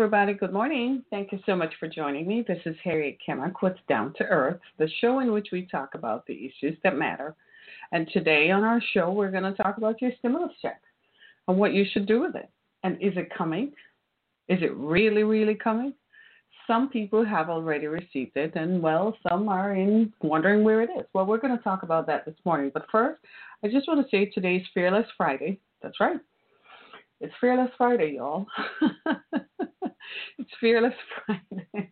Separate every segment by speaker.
Speaker 1: Everybody, good morning. Thank you so much for joining me. This is Harriet Kimmick with Down to Earth, the show in which we talk about the issues that matter. And today on our show, we're going to talk about your stimulus check and what you should do with it. And is it coming? Is it really, really coming? Some people have already received it, and well, some are in wondering where it is. Well, we're going to talk about that this morning. But first, I just want to say today's Fearless Friday. That's right. It's Fearless Friday, y'all. Fearless Friday.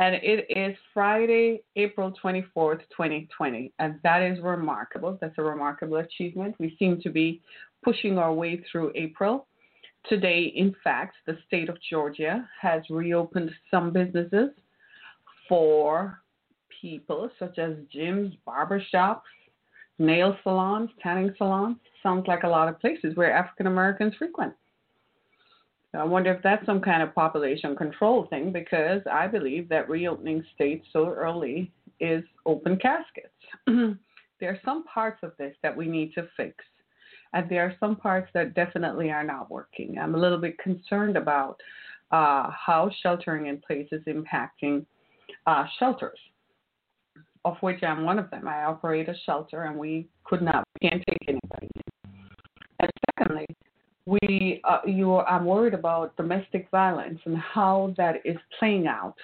Speaker 1: And it is Friday, April 24th, 2020. And that is remarkable. That's a remarkable achievement. We seem to be pushing our way through April. Today, in fact, the state of Georgia has reopened some businesses for people such as gyms, barbershops, nail salons, tanning salons. Sounds like a lot of places where African Americans frequent. I wonder if that's some kind of population control thing because I believe that reopening states so early is open caskets. there are some parts of this that we need to fix, and there are some parts that definitely are not working. I'm a little bit concerned about uh, how sheltering in place is impacting uh, shelters of which I'm one of them. I operate a shelter, and we could not, we can't take anybody. And secondly, we, uh, you, I'm worried about domestic violence and how that is playing out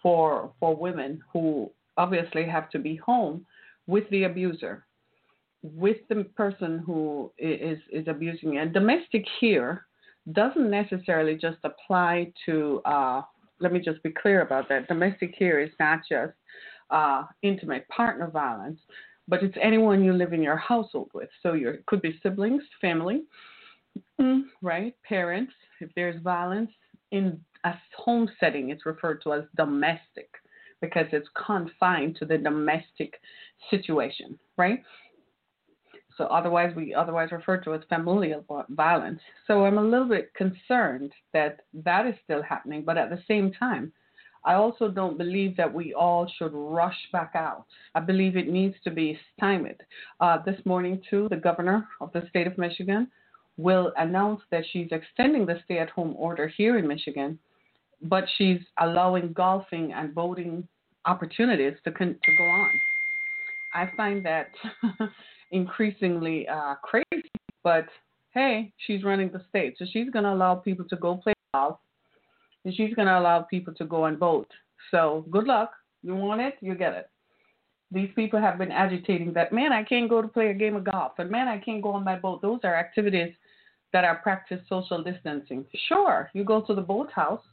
Speaker 1: for for women who obviously have to be home with the abuser, with the person who is is abusing. And domestic here doesn't necessarily just apply to. Uh, let me just be clear about that. Domestic here is not just uh, intimate partner violence, but it's anyone you live in your household with. So it could be siblings, family, right? Parents. If there's violence in a home setting, it's referred to as domestic because it's confined to the domestic situation, right? So otherwise, we otherwise refer to as familial violence. So I'm a little bit concerned that that is still happening, but at the same time, I also don't believe that we all should rush back out. I believe it needs to be stymied. Uh, this morning, too, the governor of the state of Michigan will announce that she's extending the stay at home order here in Michigan, but she's allowing golfing and boating opportunities to, con- to go on. I find that increasingly uh, crazy, but hey, she's running the state. So she's going to allow people to go play golf and she's going to allow people to go and vote. So good luck. You want it, you get it. These people have been agitating that, man, I can't go to play a game of golf, and man, I can't go on my boat. Those are activities that are practice social distancing. Sure, you go to the boathouse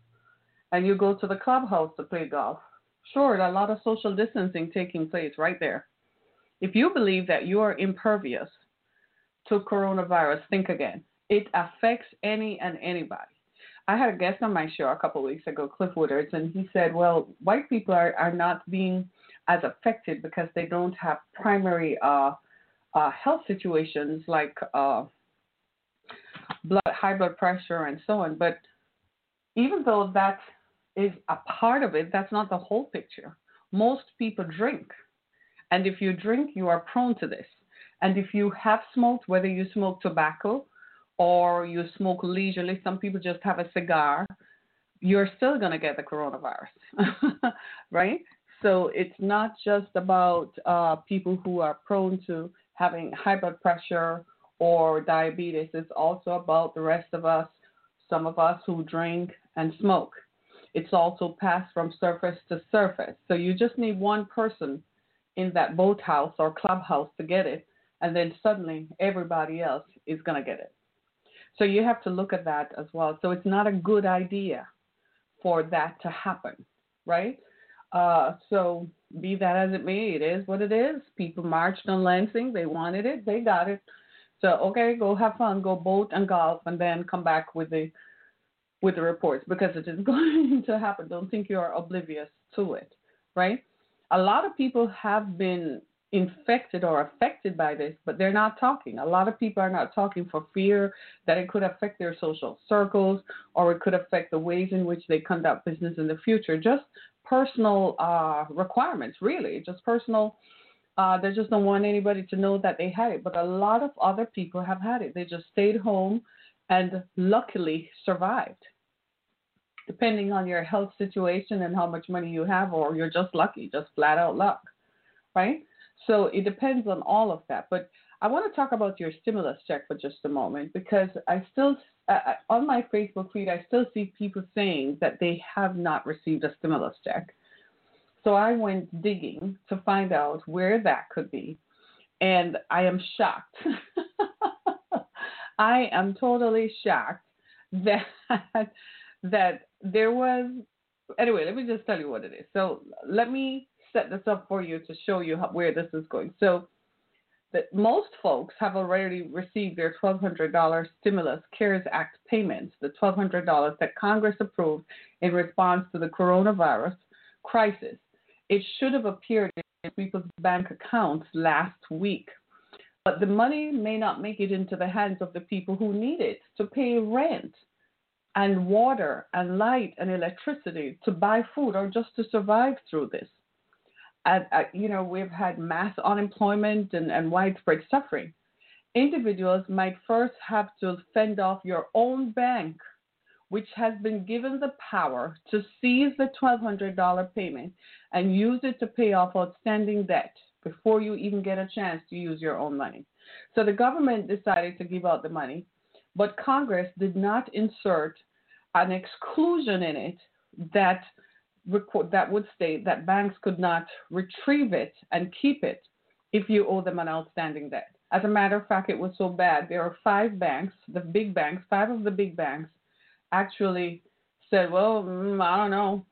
Speaker 1: and you go to the clubhouse to play golf. Sure, a lot of social distancing taking place right there. If you believe that you are impervious to coronavirus, think again. It affects any and anybody. I had a guest on my show a couple of weeks ago, Cliff Woodards, and he said, well, white people are, are not being as affected because they don't have primary uh, uh, health situations like uh, blood, high blood pressure and so on. But even though that is a part of it, that's not the whole picture. Most people drink. And if you drink, you are prone to this. And if you have smoked, whether you smoke tobacco or you smoke leisurely, some people just have a cigar, you're still going to get the coronavirus, right? So it's not just about uh, people who are prone to having high blood pressure or diabetes. It's also about the rest of us, some of us who drink and smoke. It's also passed from surface to surface. So you just need one person in that boathouse or clubhouse to get it, and then suddenly everybody else is going to get it. So you have to look at that as well. So it's not a good idea for that to happen, right? Uh, so be that as it may, it is what it is. People marched on Lansing. They wanted it. They got it. So, okay, go have fun. Go boat and golf and then come back with the with the reports because it is going to happen. Don't think you are oblivious to it, right? A lot of people have been infected or affected by this, but they're not talking. A lot of people are not talking for fear that it could affect their social circles or it could affect the ways in which they conduct business in the future. Just personal uh, requirements, really, just personal. Uh, they just don't want anybody to know that they had it. But a lot of other people have had it. They just stayed home and luckily survived. Depending on your health situation and how much money you have, or you're just lucky, just flat out luck, right? So it depends on all of that. But I want to talk about your stimulus check for just a moment because I still, uh, on my Facebook feed, I still see people saying that they have not received a stimulus check. So I went digging to find out where that could be. And I am shocked. I am totally shocked that that there was anyway, let me just tell you what it is. So let me set this up for you to show you how, where this is going. So, that most folks have already received their $1,200 stimulus CARES Act payments, the $1,200 that Congress approved in response to the coronavirus crisis. It should have appeared in people's bank accounts last week. But the money may not make it into the hands of the people who need it to pay rent and water and light and electricity, to buy food, or just to survive through this And, at, you know, we've had mass unemployment and, and widespread suffering. Individuals might first have to fend off your own bank, which has been given the power to seize the $1,200 payment and use it to pay off outstanding debt before you even get a chance to use your own money. So the government decided to give out the money, but Congress did not insert an exclusion in it that that would state that banks could not retrieve it and keep it if you owe them an outstanding debt. As a matter of fact, it was so bad. There are five banks, the big banks, five of the big banks actually said, well, mm, I don't know.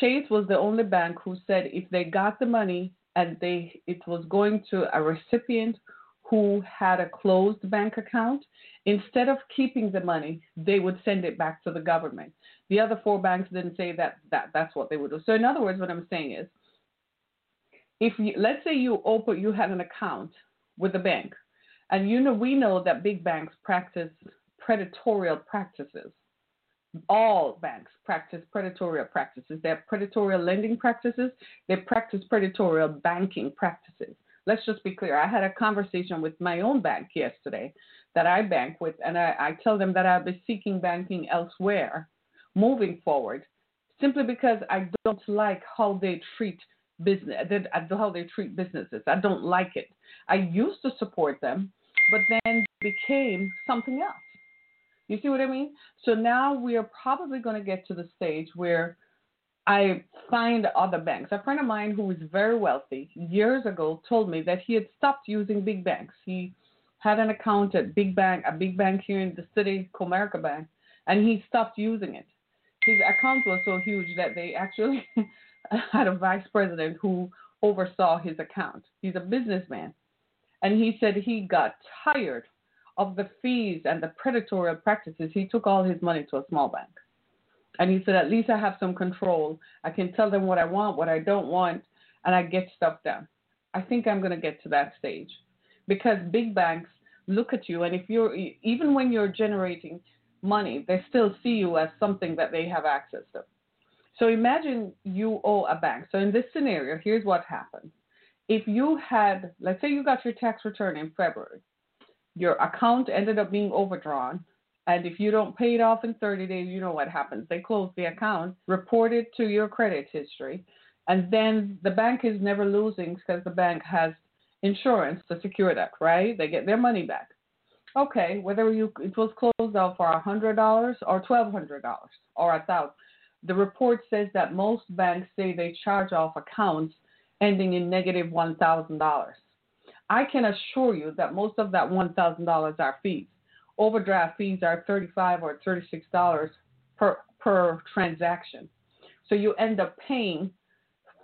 Speaker 1: Chase was the only bank who said if they got the money and they it was going to a recipient who had a closed bank account, instead of keeping the money, they would send it back to the government. The other four banks didn't say that, that that's what they would do. So in other words, what I'm saying is, if you let's say you open you had an account with a bank, and you know we know that big banks practice predatory practices. All banks practice predatory practices. They have predatory lending practices. They practice predatory banking practices. Let's just be clear. I had a conversation with my own bank yesterday that I bank with, and I, I tell them that I'll be seeking banking elsewhere moving forward simply because I don't like how they treat business, uh, how they treat businesses. I don't like it. I used to support them, but then became something else. You see what I mean? So now we are probably going to get to the stage where I find other banks. A friend of mine who is very wealthy years ago told me that he had stopped using big banks. He had an account at big bank, a big bank here in the city, Comerica Bank, and he stopped using it his account was so huge that they actually had a vice president who oversaw his account. He's a businessman. And he said he got tired of the fees and the predatory practices. He took all his money to a small bank. And he said, at least I have some control. I can tell them what I want, what I don't want, and I get stuff done. I think I'm going to get to that stage because big banks look at you, and if you're, even when you're generating money, they still see you as something that they have access to. So imagine you owe a bank. So in this scenario, here's what happens. If you had, let's say you got your tax return in February, your account ended up being overdrawn, and if you don't pay it off in 30 days, you know what happens. They close the account, report it to your credit history, and then the bank is never losing because the bank has insurance to secure that, right? They get their money back. Okay, whether you it was closed out for a hundred dollars or twelve hundred dollars or a thousand. The report says that most banks say they charge off accounts ending in negative one thousand dollars. I can assure you that most of that one thousand dollars are fees. Overdraft fees are thirty-five or thirty-six dollars per per transaction. So you end up paying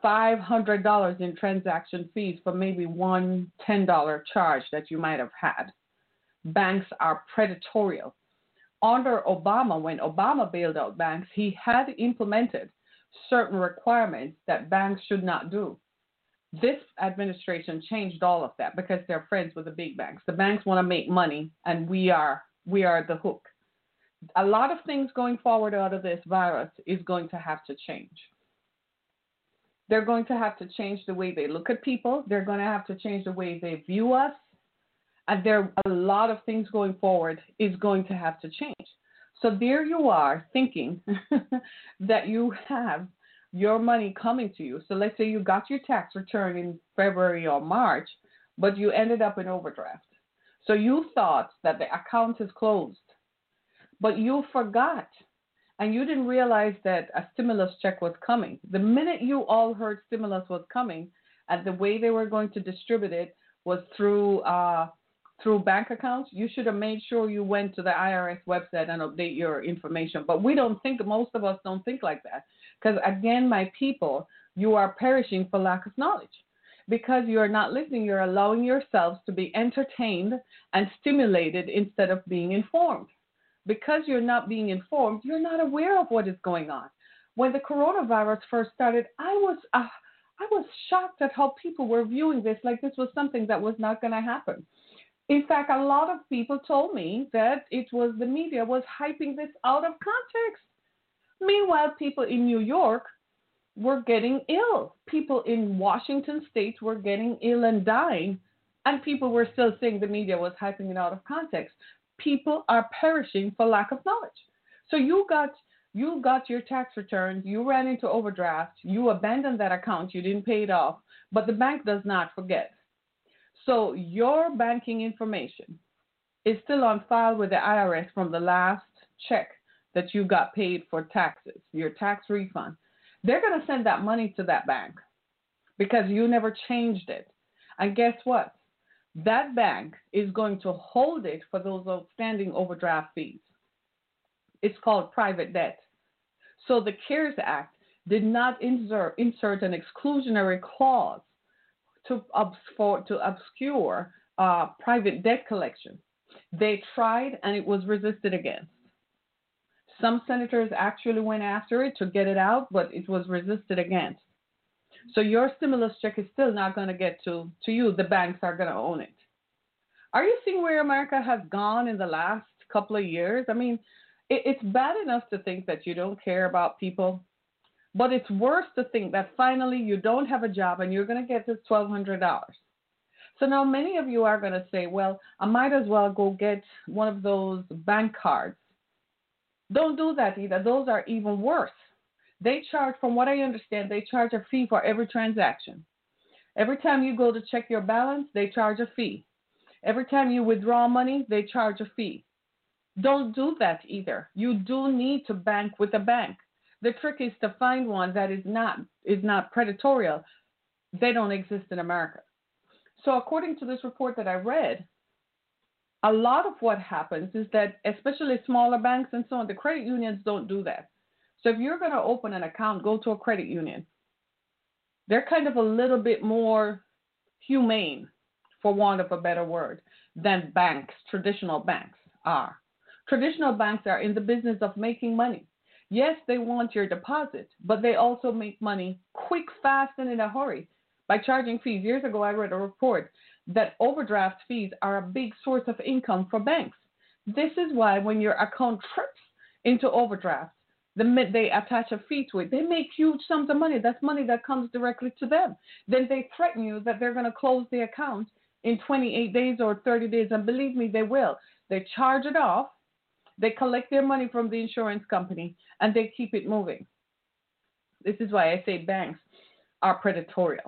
Speaker 1: five hundred dollars in transaction fees for maybe one $10 charge that you might have had banks are predatory. under Obama, when Obama bailed out banks, he had implemented certain requirements that banks should not do. This administration changed all of that because they're friends with the big banks. The banks want to make money, and we are we are the hook. A lot of things going forward out of this virus is going to have to change. They're going to have to change the way they look at people. They're going to have to change the way they view us. And there a lot of things going forward is going to have to change. So there you are thinking that you have your money coming to you. So let's say you got your tax return in February or March, but you ended up in overdraft. So you thought that the account is closed, but you forgot and you didn't realize that a stimulus check was coming. The minute you all heard stimulus was coming, and the way they were going to distribute it was through uh, through bank accounts, you should have made sure you went to the IRS website and update your information. But we don't think, most of us don't think like that. Because again, my people, you are perishing for lack of knowledge. Because you are not listening, you're allowing yourselves to be entertained and stimulated instead of being informed. Because you're not being informed, you're not aware of what is going on. When the coronavirus first started, I was uh, I was shocked at how people were viewing this like this was something that was not going to happen. In fact, a lot of people told me that it was the media was hyping this out of context. Meanwhile, people in New York were getting ill. People in Washington state were getting ill and dying, and people were still saying the media was hyping it out of context. People are perishing for lack of knowledge. So you got you got your tax returns, you ran into overdraft, you abandoned that account, you didn't pay it off, but the bank does not forget. So your banking information is still on file with the IRS from the last check that you got paid for taxes, your tax refund. They're going to send that money to that bank because you never changed it. And guess what? That bank is going to hold it for those outstanding overdraft fees. It's called private debt. So the CARES Act did not insert, insert an exclusionary clause to, for, to obscure uh, private debt collection. They tried and it was resisted against. Some senators actually went after it to get it out, but it was resisted against. So your stimulus check is still not going to get to, to you. The banks are going to own it. Are you seeing where America has gone in the last couple of years? I mean, it, it's bad enough to think that you don't care about people, but it's worse to think that finally you don't have a job and you're going to get this $1,200. So now many of you are going to say, well, I might as well go get one of those bank cards. Don't do that either. Those are even worse. They charge, from what I understand, they charge a fee for every transaction. Every time you go to check your balance, they charge a fee. Every time you withdraw money, they charge a fee. Don't do that either. You do need to bank with a bank. The trick is to find one that is not is not predatory. They don't exist in America. So according to this report that I read, a lot of what happens is that especially smaller banks and so on, the credit unions don't do that. So if you're going to open an account, go to a credit union. They're kind of a little bit more humane, for want of a better word, than banks, traditional banks are. Traditional banks are in the business of making money. Yes, they want your deposit, but they also make money quick, fast, and in a hurry by charging fees. Years ago, I read a report that overdraft fees are a big source of income for banks. This is why when your account trips into overdraft, the, they attach a fee to it. They make huge sums of money. That's money that comes directly to them. Then they threaten you that they're going to close the account in 28 days or 30 days, and believe me, they will. They charge it off they collect their money from the insurance company and they keep it moving. This is why I say banks are predatory.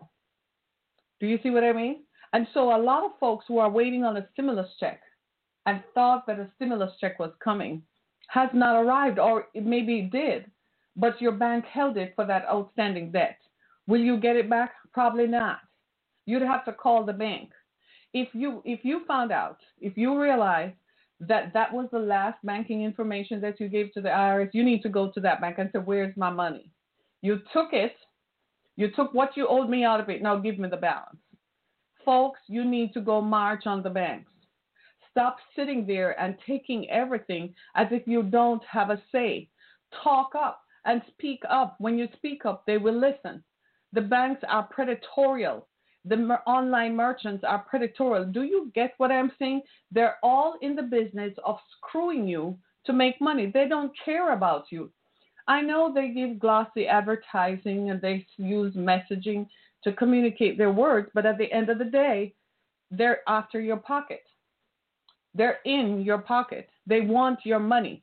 Speaker 1: Do you see what I mean? And so a lot of folks who are waiting on a stimulus check and thought that a stimulus check was coming has not arrived, or maybe it did, but your bank held it for that outstanding debt. Will you get it back? Probably not. You'd have to call the bank. If you if you found out, if you realize that that was the last banking information that you gave to the IRS, you need to go to that bank and say, Where's my money? You took it, you took what you owed me out of it, now give me the balance. Folks, you need to go march on the banks. Stop sitting there and taking everything as if you don't have a say. Talk up and speak up. When you speak up, they will listen. The banks are predatorial. The mer- online merchants are predatorial. Do you get what I'm saying? They're all in the business of screwing you to make money. They don't care about you. I know they give glossy advertising and they use messaging to communicate their words, but at the end of the day, they're after your pocket. They're in your pocket. They want your money.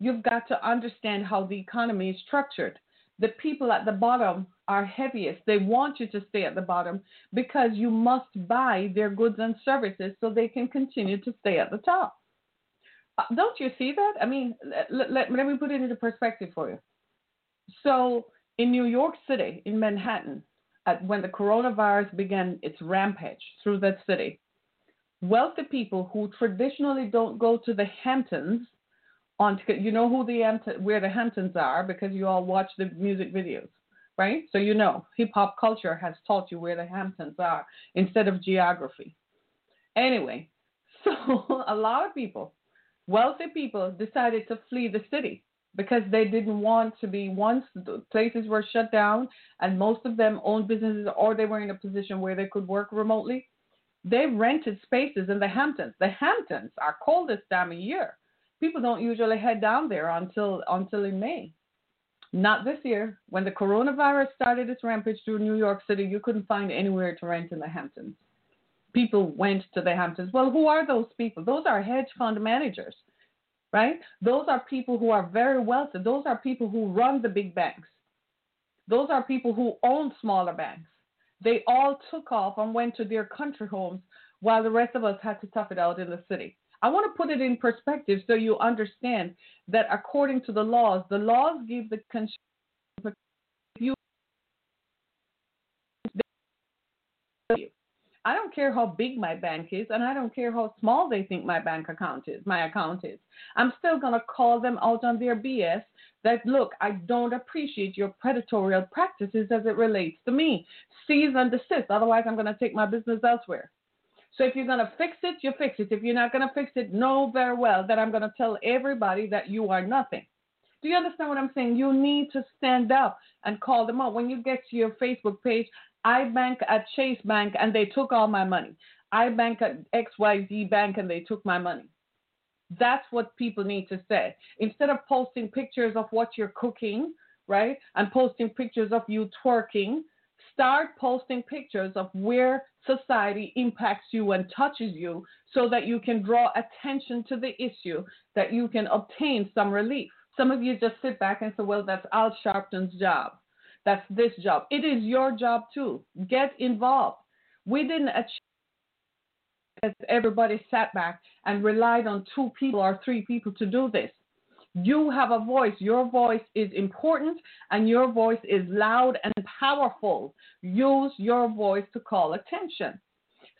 Speaker 1: You've got to understand how the economy is structured. The people at the bottom are heaviest. They want you to stay at the bottom because you must buy their goods and services so they can continue to stay at the top. Uh, don't you see that? I mean, let, let, let me put it into perspective for you. So, in New York City, in Manhattan, at, when the coronavirus began its rampage through that city, wealthy people who traditionally don't go to the Hamptons, on you know who the where the Hamptons are because you all watch the music videos, right? So you know hip hop culture has taught you where the Hamptons are instead of geography. Anyway, so a lot of people wealthy people decided to flee the city because they didn't want to be once the places were shut down and most of them owned businesses or they were in a position where they could work remotely they rented spaces in the hamptons. The hamptons are coldest time of year. People don't usually head down there until until in may. Not this year. When the coronavirus started its rampage through new york city you couldn't find anywhere to rent in the hamptons. People went to the Hamptons. Well, who are those people? Those are hedge fund managers, right? Those are people who are very wealthy. Those are people who run the big banks. Those are people who own smaller banks. They all took off and went to their country homes while the rest of us had to tough it out in the city. I want to put it in perspective so you understand that according to the laws, the laws give the consumer I don't care how big my bank is, and I don't care how small they think my bank account is, my account is. I'm still going to call them out on their BS that, look, I don't appreciate your predatory practices as it relates to me. Cease and desist. Otherwise, I'm going to take my business elsewhere. So if you're going to fix it, you fix it. If you're not going to fix it, know very well that I'm going to tell everybody that you are nothing. Do you understand what I'm saying? You need to stand up and call them out. When you get to your Facebook page, I bank at Chase Bank and they took all my money. I bank at XYZ Bank and they took my money. That's what people need to say. Instead of posting pictures of what you're cooking, right, and posting pictures of you twerking, start posting pictures of where society impacts you and touches you so that you can draw attention to the issue, that you can obtain some relief. Some of you just sit back and say, well, that's Al Sharpton's job. That's this job. It is your job too. Get involved. We didn't achieve as everybody sat back and relied on two people or three people to do this. You have a voice. Your voice is important and your voice is loud and powerful. Use your voice to call attention.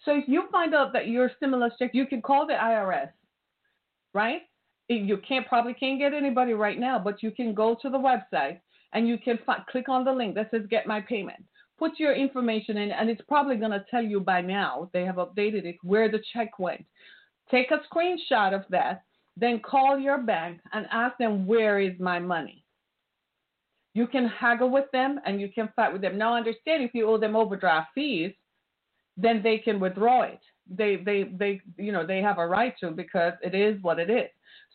Speaker 1: So if you find out that your stimulus check, you can call the IRS, right? You can't probably can't get anybody right now, but you can go to the website and you can fi- click on the link that says get my payment. Put your information in, and it's probably going to tell you by now, they have updated it, where the check went. Take a screenshot of that, then call your bank and ask them, where is my money? You can haggle with them and you can fight with them. Now, understand if you owe them overdraft fees, then they can withdraw it. They, they, they, you know, they have a right to because it is what it is.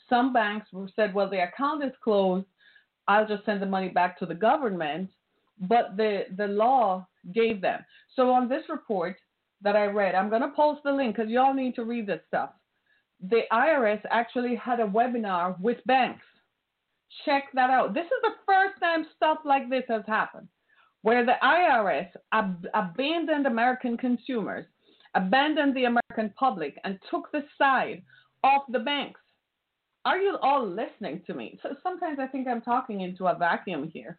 Speaker 1: Some banks said, well, the account is closed I'll just send the money back to the government. But the, the law gave them. So on this report that I read, I'm going to post the link because y'all need to read this stuff. The IRS actually had a webinar with banks. Check that out. This is the first time stuff like this has happened, where the IRS ab- abandoned American consumers, abandoned the American public, and took the side of the banks. Are you all listening to me? So sometimes I think I'm talking into a vacuum here.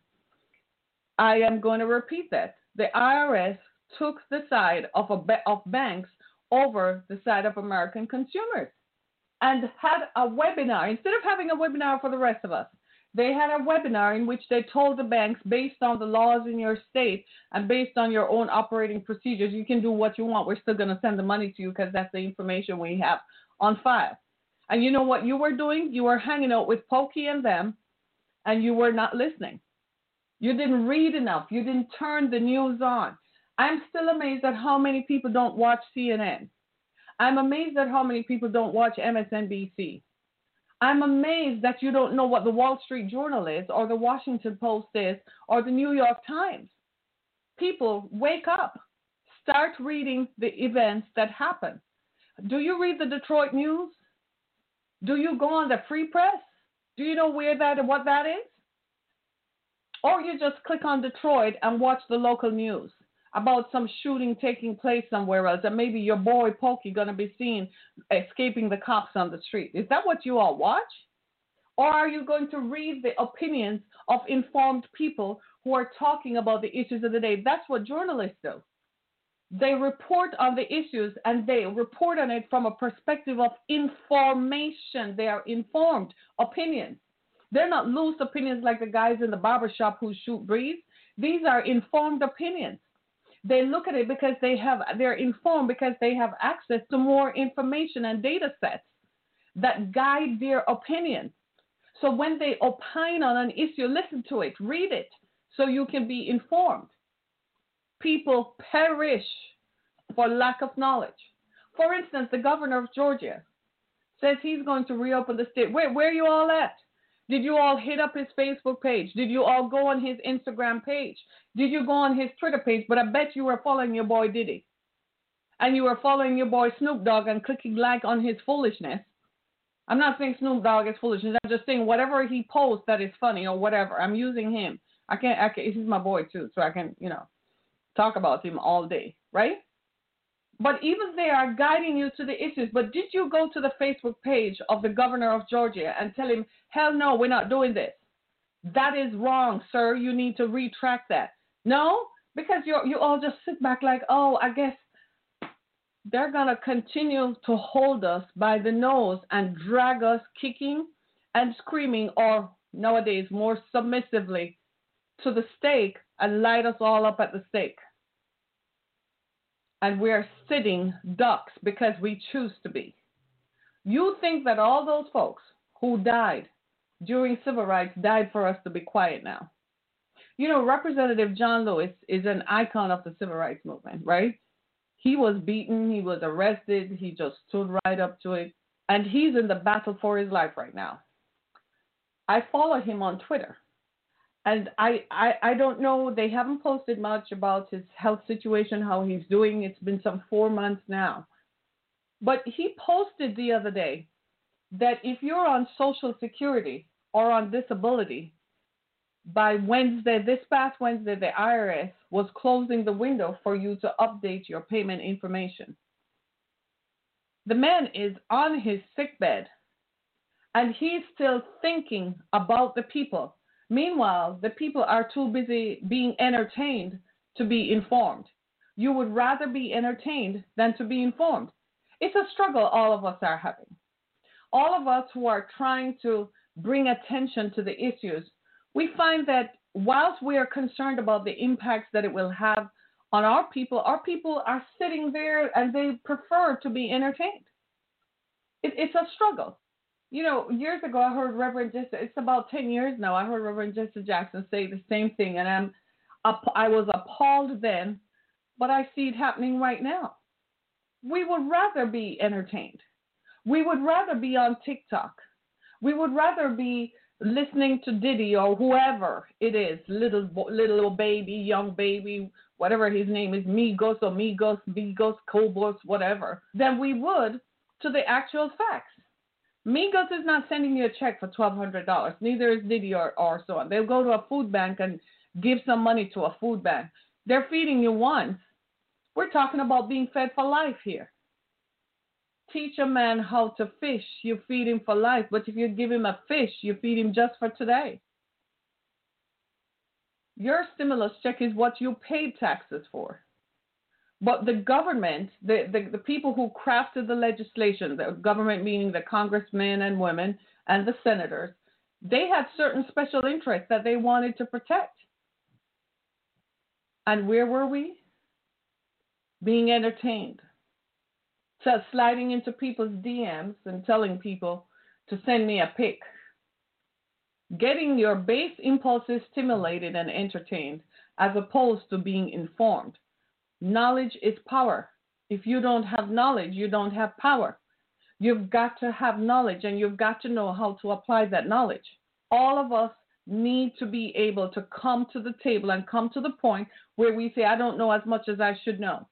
Speaker 1: I am going to repeat that. The IRS took the side of, a, of banks over the side of American consumers and had a webinar. Instead of having a webinar for the rest of us, they had a webinar in which they told the banks, based on the laws in your state and based on your own operating procedures, you can do what you want. We're still going to send the money to you because that's the information we have on file. And you know what you were doing? You were hanging out with Pokey and them, and you were not listening. You didn't read enough. You didn't turn the news on. I'm still amazed at how many people don't watch CNN. I'm amazed at how many people don't watch MSNBC. I'm amazed that you don't know what the Wall Street Journal is, or the Washington Post is, or the New York Times. People, wake up. Start reading the events that happen. Do you read the Detroit News? Do you go on the Free Press? Do you know where that and what that is? Or you just click on Detroit and watch the local news about some shooting taking place somewhere else, and maybe your boy Pokey gonna be seen escaping the cops on the street. Is that what you all watch? Or are you going to read the opinions of informed people who are talking about the issues of the day? That's what journalists do. They report on the issues and they report on it from a perspective of information. They are informed opinions. They're not loose opinions like the guys in the barbershop who shoot breeze. These are informed opinions. They look at it because they have they're informed because they have access to more information and data sets that guide their opinions. So when they opine on an issue, listen to it, read it, so you can be informed. People perish for lack of knowledge. For instance, the governor of Georgia says he's going to reopen the state. Where, where are you all at? Did you all hit up his Facebook page? Did you all go on his Instagram page? Did you go on his Twitter page? But I bet you were following your boy Diddy. And you were following your boy Snoop Dogg and clicking like on his foolishness. I'm not saying Snoop Dogg is foolishness. I'm just saying whatever he posts that is funny or whatever. I'm using him. I can't. I can, he's my boy too, so I can you know talk about him all day, right? But even they are guiding you to the issues. But did you go to the Facebook page of the governor of Georgia and tell him, hell no, we're not doing this? That is wrong, sir. You need to retract that. No, because you you all just sit back like, oh, I guess they're gonna continue to hold us by the nose and drag us kicking and screaming, or nowadays more submissively, to the stake and light us all up at the stake and we're sitting ducks because we choose to be. You think that all those folks who died during civil rights died for us to be quiet now. You know, Representative John Lewis is an icon of the civil rights movement, right? He was beaten, he was arrested, he just stood right up to it, and he's in the battle for his life right now. I follow him on Twitter and I, I I don't know. They haven't posted much about his health situation, how he's doing. It's been some four months now, but he posted the other day that if you're on Social Security or on disability, by Wednesday, this past Wednesday, the IRS was closing the window for you to update your payment information. The man is on his sick bed and he's still thinking about the people Meanwhile, the people are too busy being entertained to be informed. You would rather be entertained than to be informed. It's a struggle all of us are having. All of us who are trying to bring attention to the issues, we find that whilst we are concerned about the impacts that it will have on our people, our people are sitting there and they prefer to be entertained. It, it's a struggle you know, years ago I heard Reverend Jesse. It's about ten years now. I heard Reverend Jesse Jackson say the same thing, and I'm, I was appalled then, but I see it happening right now. We would rather be entertained. We would rather be on TikTok. We would rather be listening to Diddy or whoever it is, little little baby, young baby, whatever his name is, Migos or Migos, Migos, Cobos, whatever, than we would to the actual facts. Migos is not sending you a check for twelve hundred dollars. Neither is Diddy or, or so on. They'll go to a food bank and give some money to a food bank. They're feeding you once. We're talking about being fed for life here. Teach a man how to fish, you feed him for life. But if you give him a fish, you feed him just for today. Your stimulus check is what you paid taxes for. But the government, the, the, the people who crafted the legislation, the government meaning the congressmen and women and the senators, they had certain special interests that they wanted to protect. And where were we? Being entertained. to sliding into people's DMs and telling people to send me a pic. Getting your base impulses stimulated and entertained as opposed to being informed. Knowledge is power. If you don't have knowledge, you don't have power. You've got to have knowledge and you've got to know how to apply that knowledge. All of us need to be able to come to the table and come to the point where we say, I don't know as much as I should know,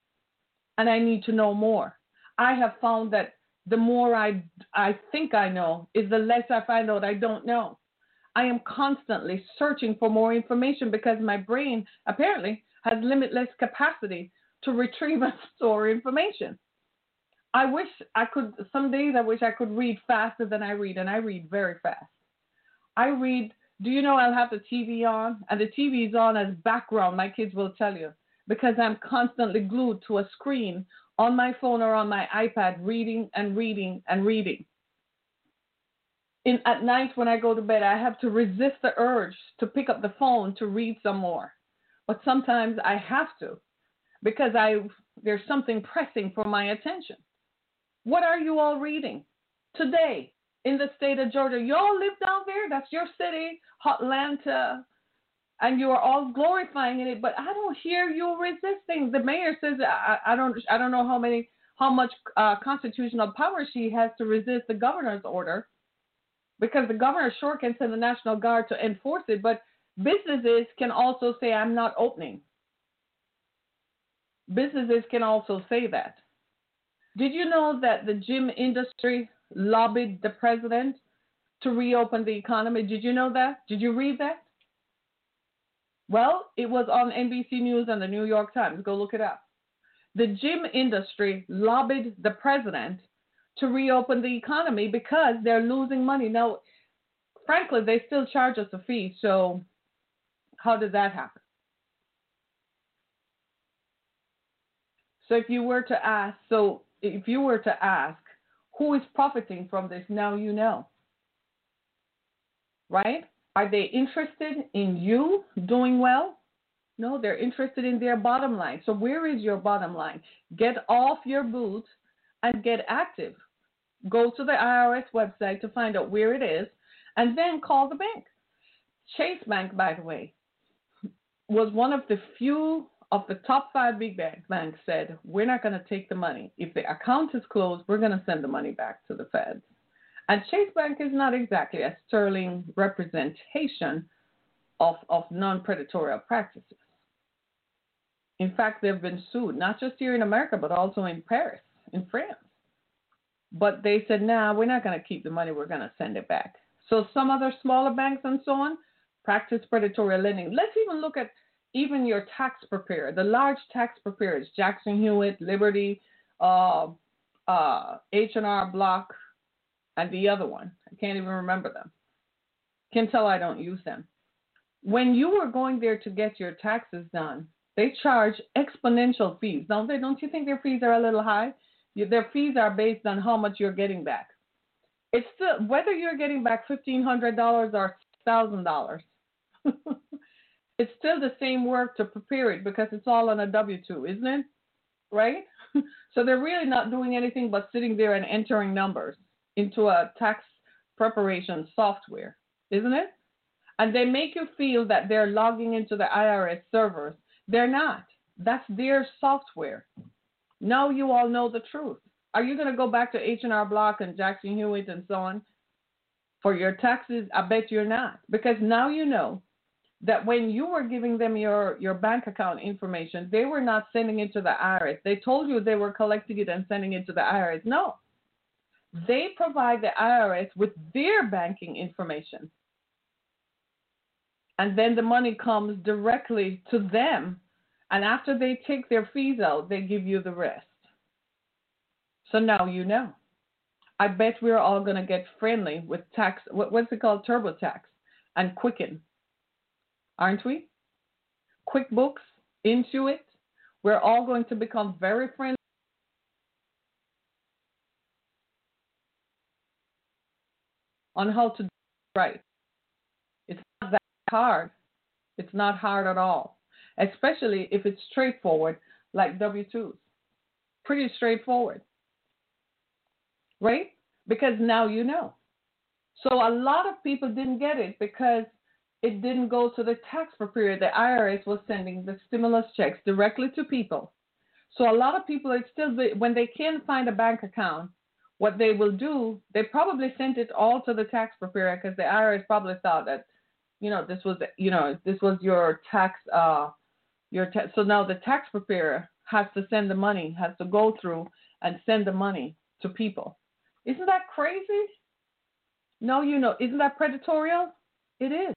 Speaker 1: and I need to know more. I have found that the more I, I think I know is the less I find out I don't know. I am constantly searching for more information because my brain apparently has limitless capacity to retrieve and store information. I wish I could, some days I wish I could read faster than I read, and I read very fast. I read, do you know I'll have the TV on? And the TV is on as background, my kids will tell you, because I'm constantly glued to a screen on my phone or on my iPad, reading and reading and reading. In, at night when I go to bed, I have to resist the urge to pick up the phone to read some more. But sometimes I have to because I there's something pressing for my attention. What are you all reading today in the state of Georgia? You all live down there. That's your city, Atlanta, and you are all glorifying it. But I don't hear you resisting. The mayor says I, I don't I don't know how many how much uh, constitutional power she has to resist the governor's order, because the governor sure can send the National Guard to enforce it, but businesses can also say I'm not opening. Businesses can also say that. Did you know that the gym industry lobbied the president to reopen the economy? Did you know that? Did you read that? Well, it was on NBC News and the New York Times. Go look it up. The gym industry lobbied the president to reopen the economy because they're losing money. Now, frankly, they still charge us a fee. So, how did that happen? So, if you were to ask, so if you were to ask who is profiting from this, now you know. Right? Are they interested in you doing well? No, they're interested in their bottom line. So, where is your bottom line? Get off your boots and get active. Go to the IRS website to find out where it is and then call the bank. Chase Bank, by the way, was one of the few of the top five big banks said, we're not going to take the money. If the account is closed, we're going to send the money back to the feds. And Chase Bank is not exactly a sterling representation of, of non predatory practices. In fact, they've been sued, not just here in America, but also in Paris, in France. But they said, nah, we're not going to keep the money, we're going to send it back. So some other smaller banks and so on practice predatory lending. Let's even look at even your tax preparer, the large tax preparers, Jackson Hewitt, Liberty, uh, uh, H&R Block, and the other one. I can't even remember them. Can tell I don't use them. When you were going there to get your taxes done, they charge exponential fees. Don't they? Don't you think their fees are a little high? Their fees are based on how much you're getting back. It's still whether you're getting back fifteen hundred dollars or thousand dollars. it's still the same work to prepare it because it's all on a W 2, isn't it? Right? so they're really not doing anything but sitting there and entering numbers into a tax preparation software, isn't it? And they make you feel that they're logging into the IRS servers. They're not. That's their software. Now you all know the truth. Are you going to go back to H&R Block and Jackson Hewitt and so on for your taxes? I bet you're not because now you know that when you were giving them your, your bank account information, they were not sending it to the IRS. They told you they were collecting it and sending it to the IRS. No. They provide the IRS with their banking information. And then the money comes directly to them. And after they take their fees out, they give you the rest. So now you know. I bet we're all going to get friendly with tax. What, what's it called? TurboTax and Quicken aren't we? QuickBooks, Intuit, we're all going to become very friendly. On how to do it right. It's not that hard. It's not hard at all, especially if it's straightforward like W 2s. Pretty straightforward. right? Because now you know. So a lot of people didn't get it because it didn't go to the tax preparer. The IRS was sending the stimulus checks directly to people. So a lot of people are still, when they can't find a bank account, what they will do, they probably sent it all to the tax preparer because the IRS probably thought that, you know, this was, you know, this was your tax, uh, your so now the tax preparer has to send the money, has to go through and send the money to people. Isn't that crazy? No, you know, isn't that predatory? It is.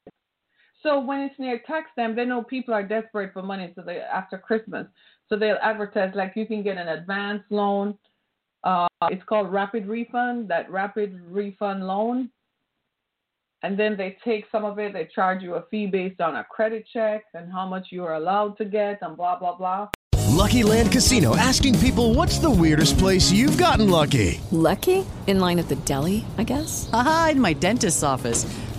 Speaker 1: So when it's near tax time, they know people are desperate for money. So they after Christmas, so they'll advertise like you can get an advance loan. Uh, it's called rapid refund. That rapid refund loan, and then they take some of it. They charge you a fee based on a credit check and how much you are allowed to get, and blah blah blah.
Speaker 2: Lucky Land Casino asking people, "What's the weirdest place you've gotten lucky?"
Speaker 3: Lucky in line at the deli, I guess.
Speaker 4: Aha, in my dentist's office.